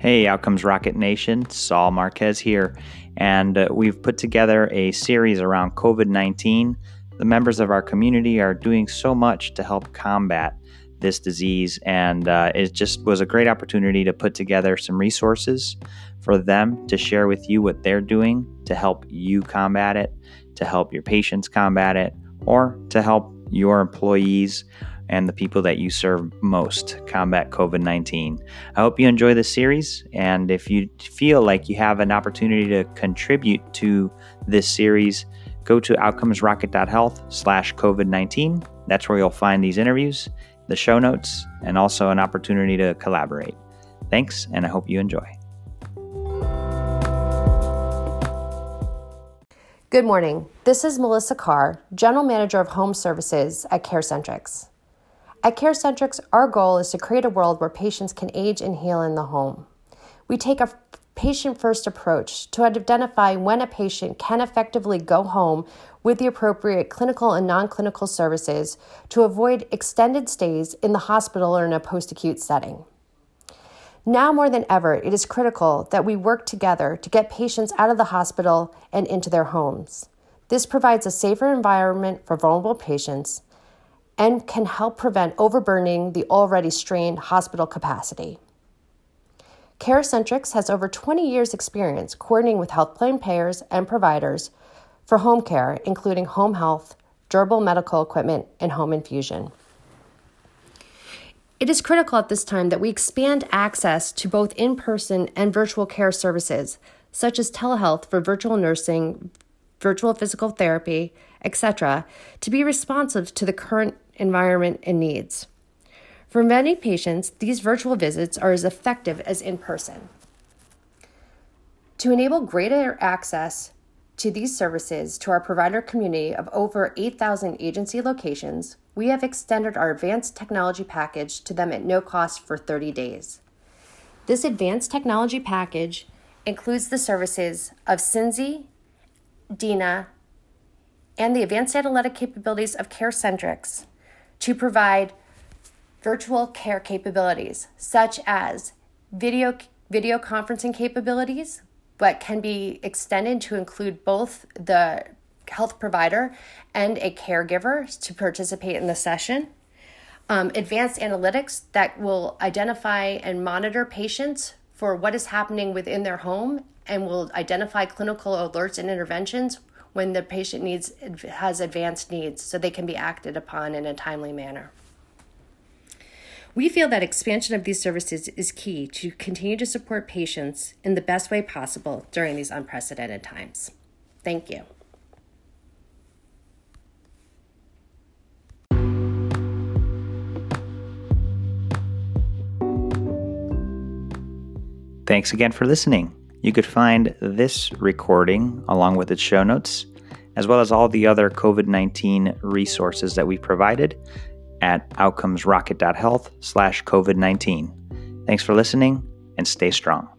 Hey, Outcomes Rocket Nation, Saul Marquez here, and uh, we've put together a series around COVID 19. The members of our community are doing so much to help combat this disease, and uh, it just was a great opportunity to put together some resources for them to share with you what they're doing to help you combat it, to help your patients combat it, or to help your employees and the people that you serve most combat COVID 19. I hope you enjoy this series. And if you feel like you have an opportunity to contribute to this series, go to outcomesrocket.health slash COVID 19. That's where you'll find these interviews, the show notes, and also an opportunity to collaborate. Thanks, and I hope you enjoy. Good morning. This is Melissa Carr, General Manager of Home Services at CareCentrix. At CareCentrix, our goal is to create a world where patients can age and heal in the home. We take a patient first approach to identify when a patient can effectively go home with the appropriate clinical and non clinical services to avoid extended stays in the hospital or in a post acute setting. Now more than ever, it is critical that we work together to get patients out of the hospital and into their homes. This provides a safer environment for vulnerable patients and can help prevent overburning the already strained hospital capacity. CareCentrix has over 20 years' experience coordinating with health plan payers and providers for home care, including home health, durable medical equipment, and home infusion. It is critical at this time that we expand access to both in person and virtual care services, such as telehealth for virtual nursing, virtual physical therapy, etc., to be responsive to the current environment and needs. For many patients, these virtual visits are as effective as in person. To enable greater access to these services to our provider community of over 8,000 agency locations, we have extended our advanced technology package to them at no cost for 30 days. This advanced technology package includes the services of Synzi, Dina, and the advanced analytic capabilities of CareCentrix to provide virtual care capabilities such as video video conferencing capabilities but can be extended to include both the health provider and a caregiver to participate in the session. Um, advanced analytics that will identify and monitor patients for what is happening within their home and will identify clinical alerts and interventions when the patient needs has advanced needs so they can be acted upon in a timely manner. We feel that expansion of these services is key to continue to support patients in the best way possible during these unprecedented times. Thank you. Thanks again for listening. You could find this recording along with its show notes, as well as all the other COVID 19 resources that we provided at outcomesrocket.health slash COVID 19. Thanks for listening and stay strong.